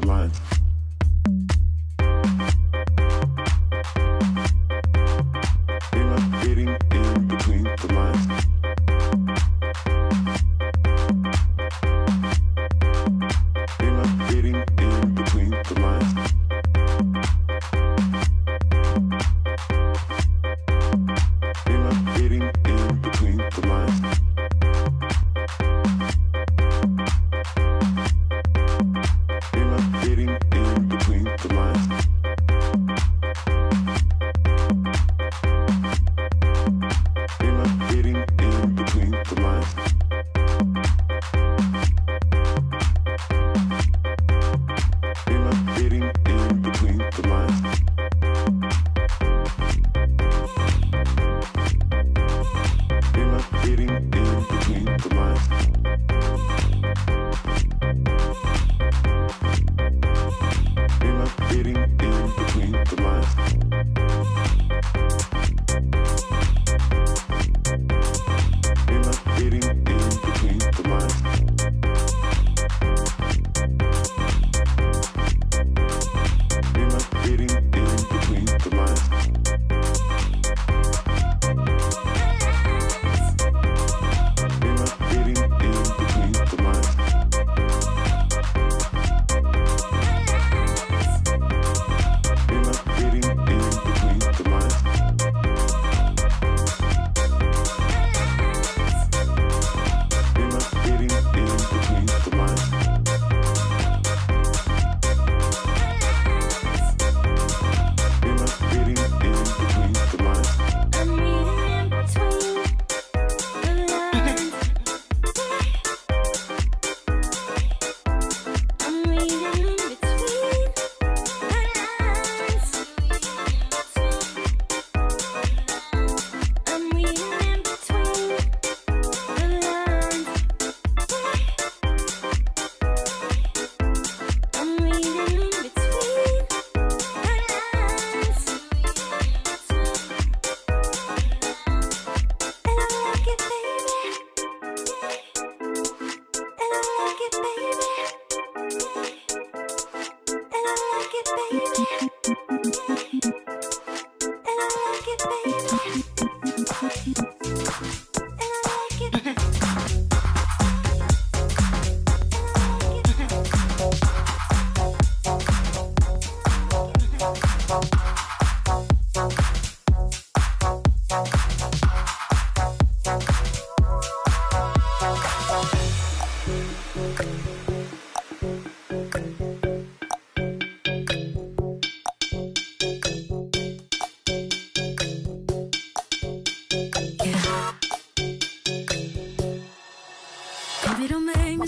the line.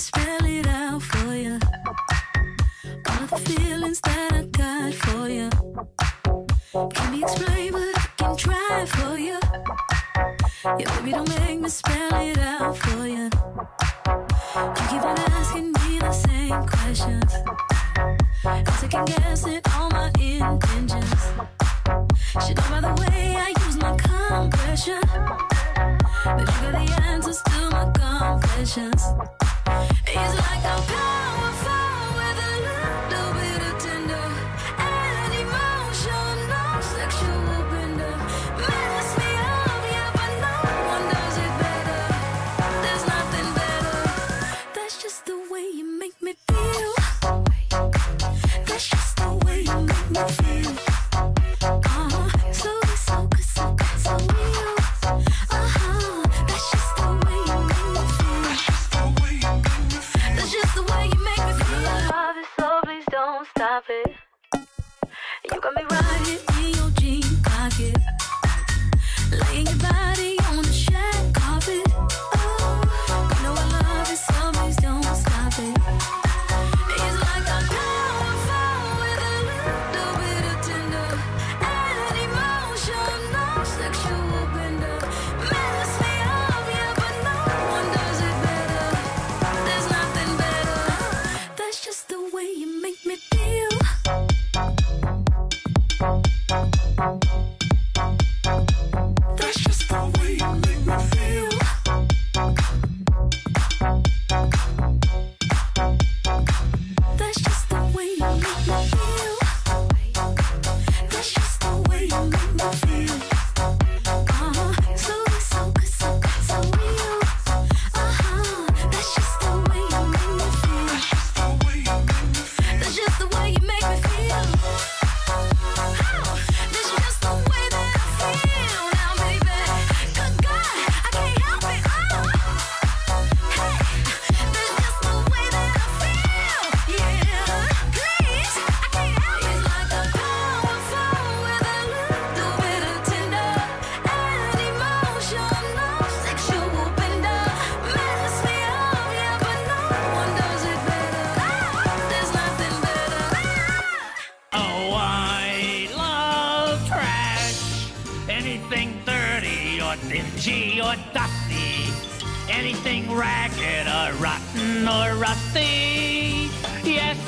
spell it out for you. All the feelings that I got for you. Can be explained, but I can try for you. Yeah, baby, don't make me spell it out for you. You keep on asking me the same questions. As I can guess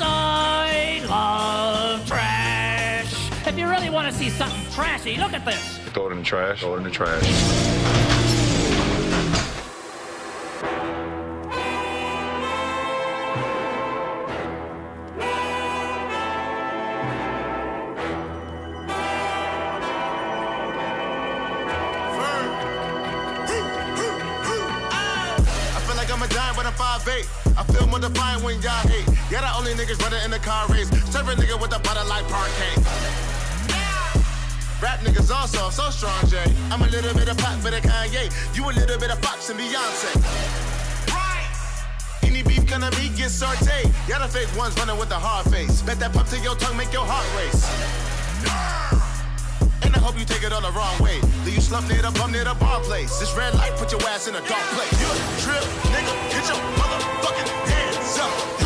I love trash. If you really want to see something trashy, look at this. Throw it in the trash. Throw it in the trash. Ah. I feel like I'm a giant when I'm I feel more defiant when y'all hate. Yeah, the only niggas running in the car race. Serve a nigga with a butter like parquet. Rap niggas also so strong, Jay. I'm a little bit of pop, bit of Kanye. You a little bit of Fox and Beyonce. Right. Any beef gonna me get sauteed. Y'all the fake ones running with a hard face. Bet that pop to your tongue make your heart race. And I hope you take it all the wrong way. Do you slump near the bum near the bar place? This red light put your ass in a dark place. You a trip, nigga, get your motherfucking hands up.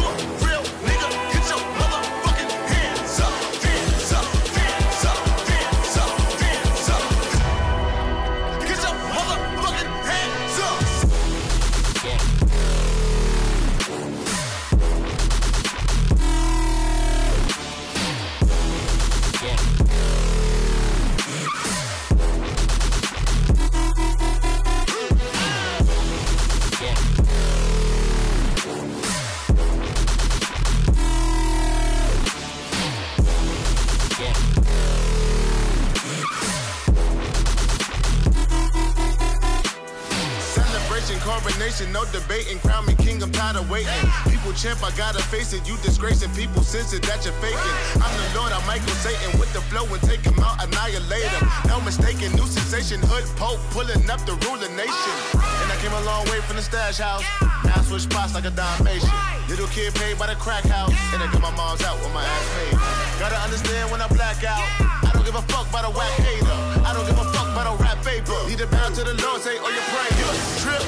Tired of waiting. People champ, I gotta face it. You disgracing people, sense it that you're faking. I'm the Lord, I'm Michael Satan with the flow and take him out, annihilate him. No mistaking, new sensation, hood pope, pulling up the ruling nation. And I came a long way from the stash house. Now I switch spots like a Dalmatian. Little kid paid by the crack house, and I got my mom's out with my ass paid. Gotta understand when I black out. I don't give a fuck about a whack hater. I don't give a fuck about a rap paper. Need to bow to the Lord, say, oh, you pray. You a trip,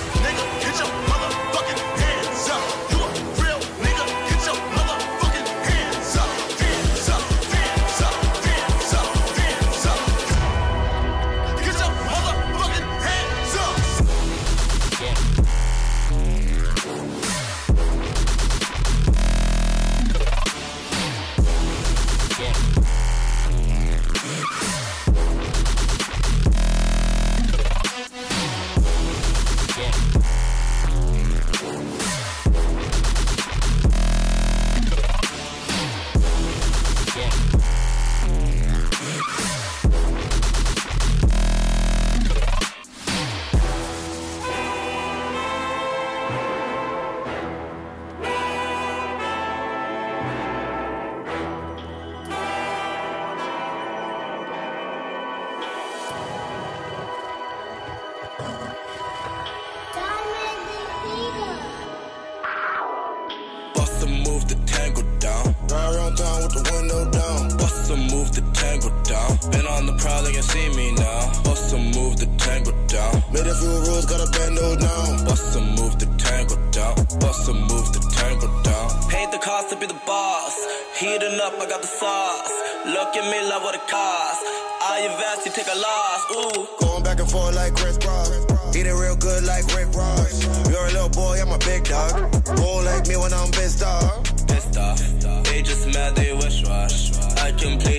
can see me now. Bust a move the tango down. Made a few rules, gotta bend those down. Bust a move the tango down. Bust a move the tango down. Paid the cost to be the boss. Heating up, I got the sauce. Look at me, love what it costs. I invest, you take a loss. Ooh. Going back and forth like Chris Cross. Eating real good like Rick Ross. You're a little boy, I'm a big dog. Roll like me when I'm pissed off. pissed off. They just mad, they wish wash. I complete the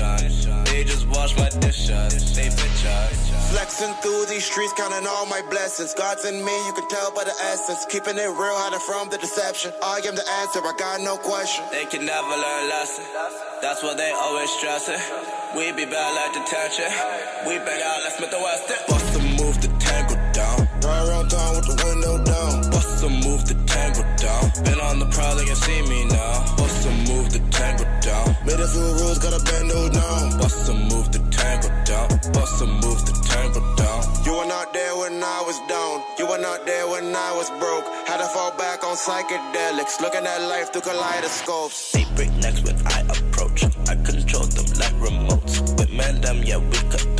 mission. They just wash my dishes. They bitches. Flexing through these streets, counting all my blessings. God's in me, you can tell by the essence. Keeping it real, hiding from the deception. I am the answer, I got no question. They can never learn lesson. That's what they always stress it. We be bad like detention. We bang out, let's make the West. Bust a move the tango down. Ride around town with the window down. Bust a move the tango down. Been on the prowl, they can see me now. Bust a move the tango down. Few rules, gotta bend those down. Bust a move the tango down. Bust a move the tango down. You were not there when I was down. You were not there when I was broke. Had to fall back on psychedelics. Looking at life through kaleidoscopes. They break necks when I approach. I control them like remotes. With man, them, yeah, we. Leave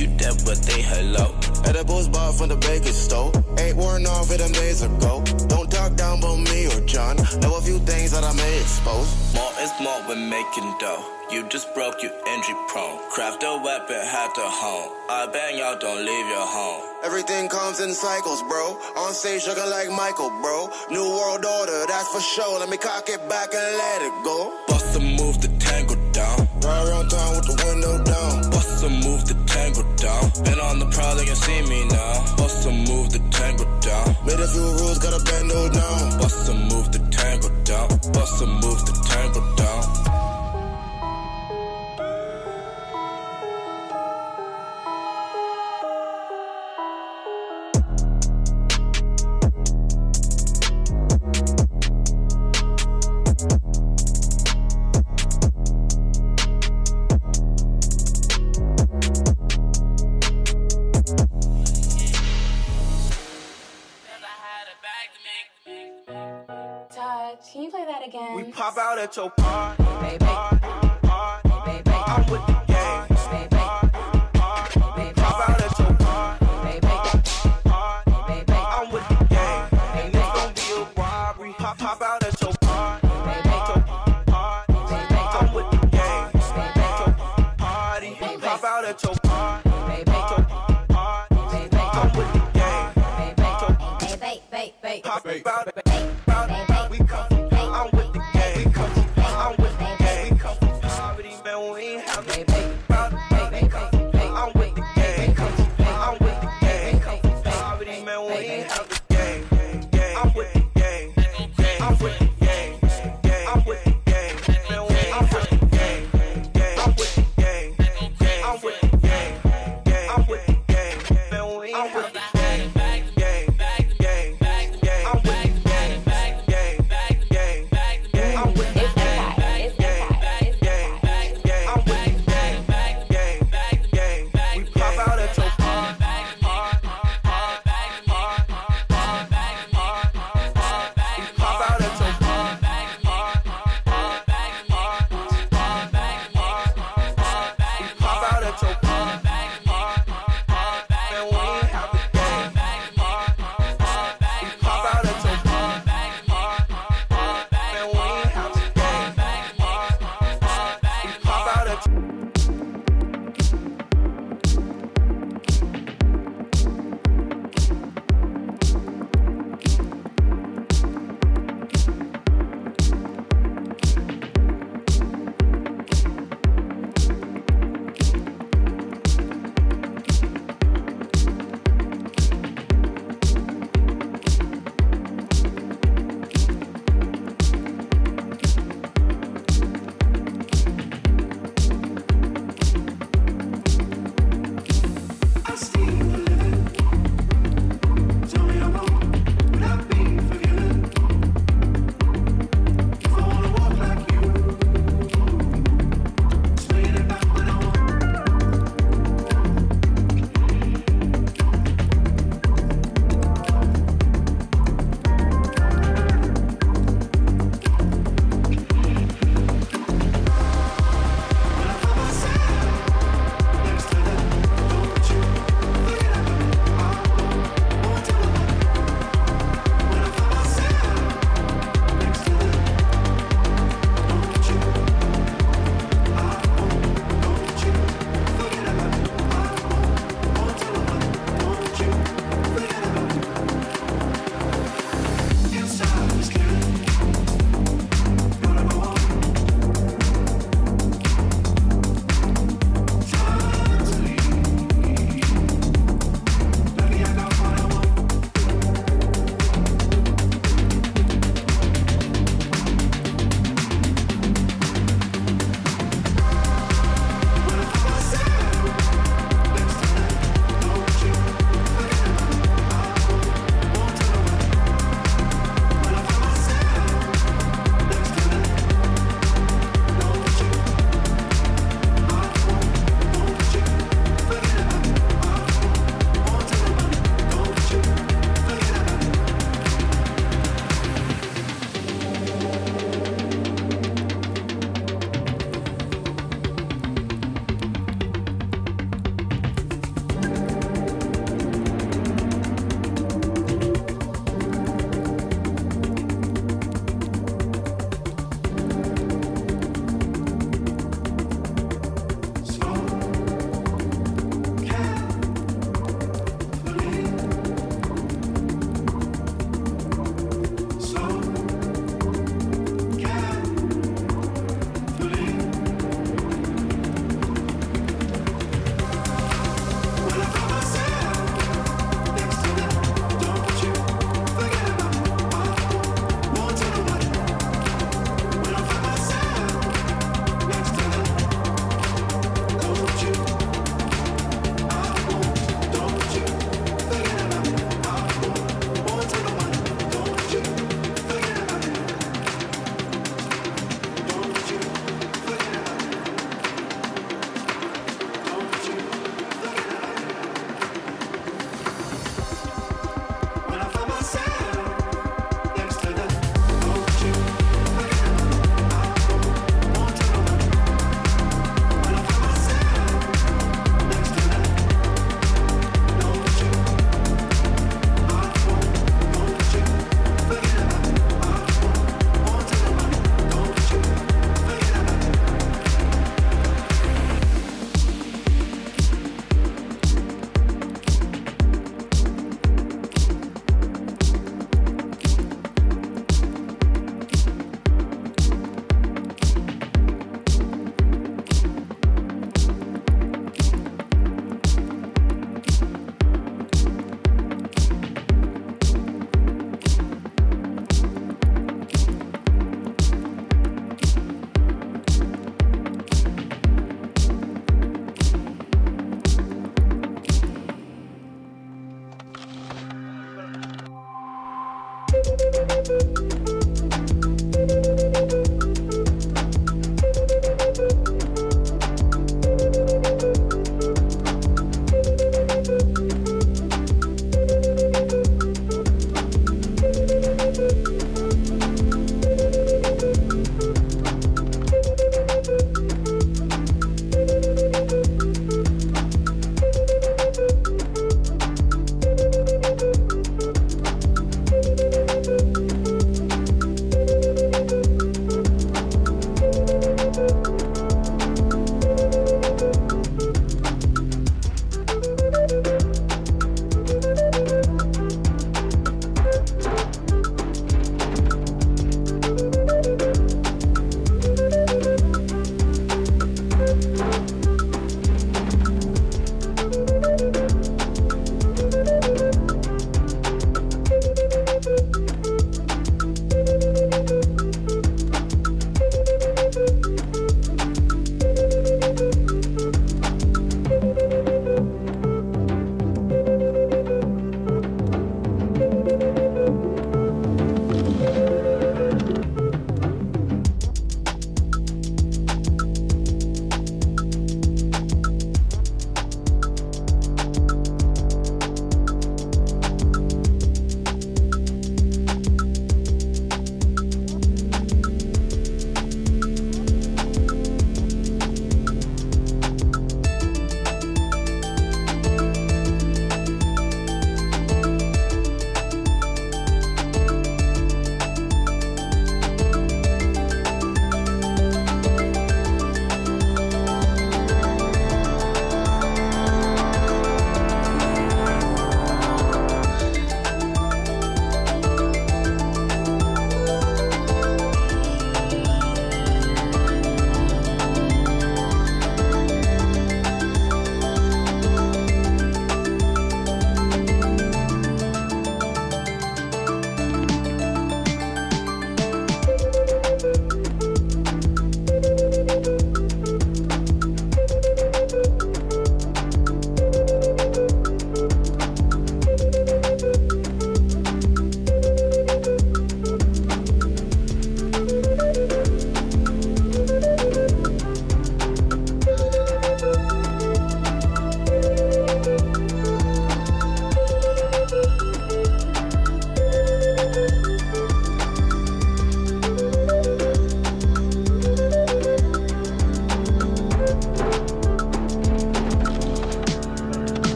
you dead, but they hello. Edibles bought from the baker's store. Ain't worn off of them days ago. Don't talk down about me or John. Know a few things that I may expose. More is more when making dough. You just broke, you injury prone. Craft a weapon, had to home. I bang y'all, don't leave your home. Everything comes in cycles, bro. On stage looking like Michael, bro. New world order, that's for sure. Let me cock it back and let it go. Bust probably can see me now. Bust to move the tango down. Made a few rules, got a band down. Bust to move the tango down. Bust to move the tango down. at your party.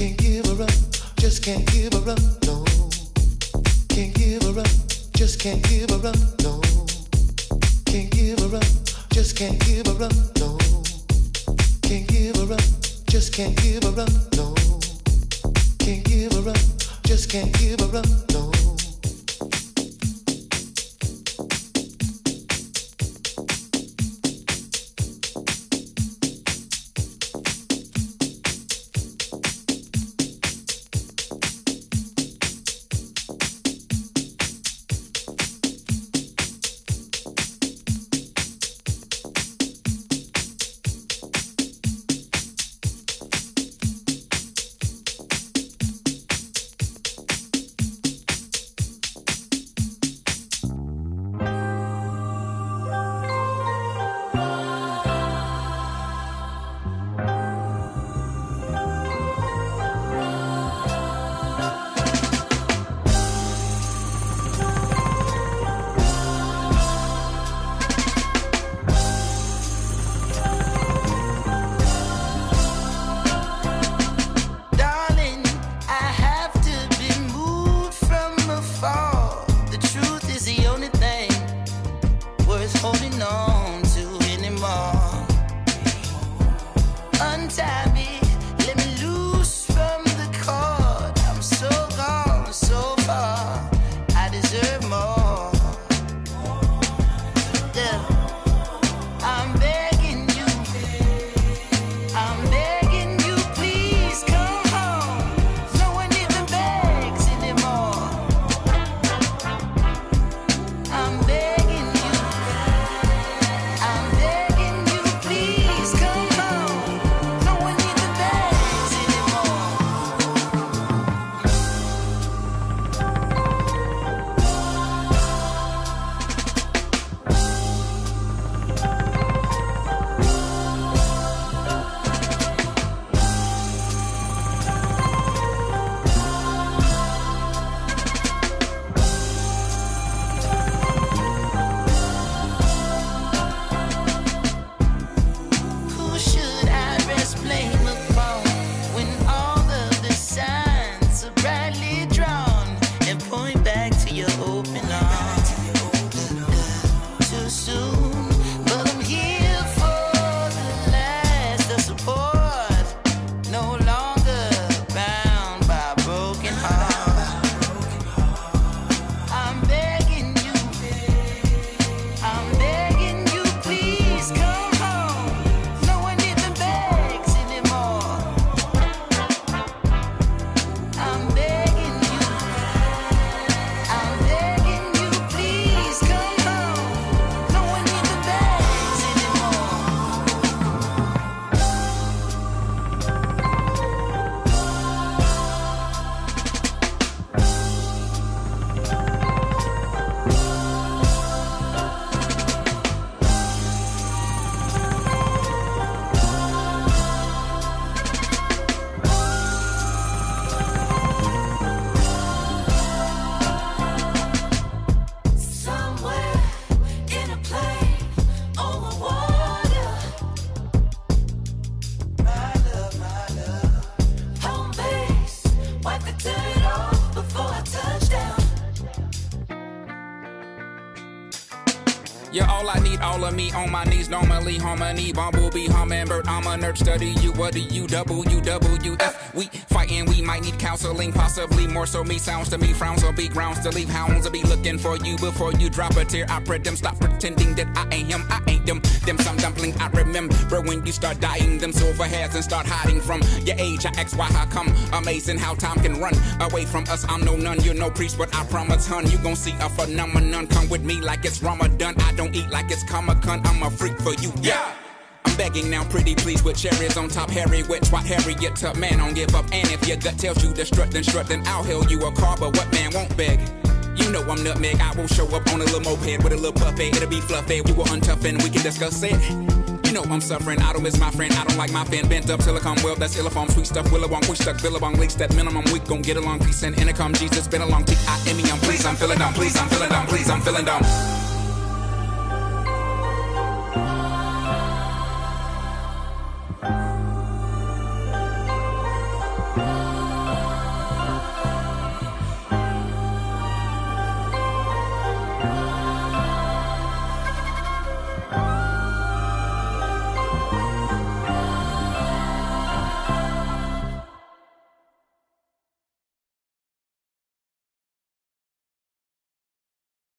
just can't give her up. Just can't give her up, no. Can't give her up, just can't give her up, no. Can't give her up, just can't give her up, no. Can't give her up, just can't give her up, no. Can't give her up, just can't give her up, You're all I need, all of me on my knees. Normally harmony, bumblebee, hummingbird. I'm a nerd, study you. What do you double, you double, F? We fighting, we might need counseling, possibly more so. Me sounds to me, frowns will be grounds to leave. Hounds will be looking for you before you drop a tear. I pray them stop pretending that I ain't him, I ain't them. Them some dumpling I remember when you start dying. Them silver hairs and start hiding from your age. I ask why how come. Amazing how time can run away from us. I'm no nun, you're no priest, but I promise, hun, you gon' see a phenomenon. Come with me like it's Ramadan. I don't eat like it's Comic Con. I'm a freak for you, yeah. I'm begging now, pretty please, with cherries on top. Harry, wet twat, Harriet, Tubman, don't give up. And if your gut tells you to strut, then strut, then I'll hail you a car. But what man won't beg? You know I'm nutmeg. I will show up on a little moped with a little puppet. It'll be fluffy. You will untough and we can discuss it. You know I'm suffering. I don't miss my friend. I don't like my fan bent up silicone well. That's illiform. Sweet stuff. Willowong. We stuck. Billabong. Leaks that minimum. We gon' get along. Peace and intercom. Jesus been along. T I M E. I'm pleased. I'm feeling dumb. Please. I'm feeling dumb. Please. I'm feeling dumb.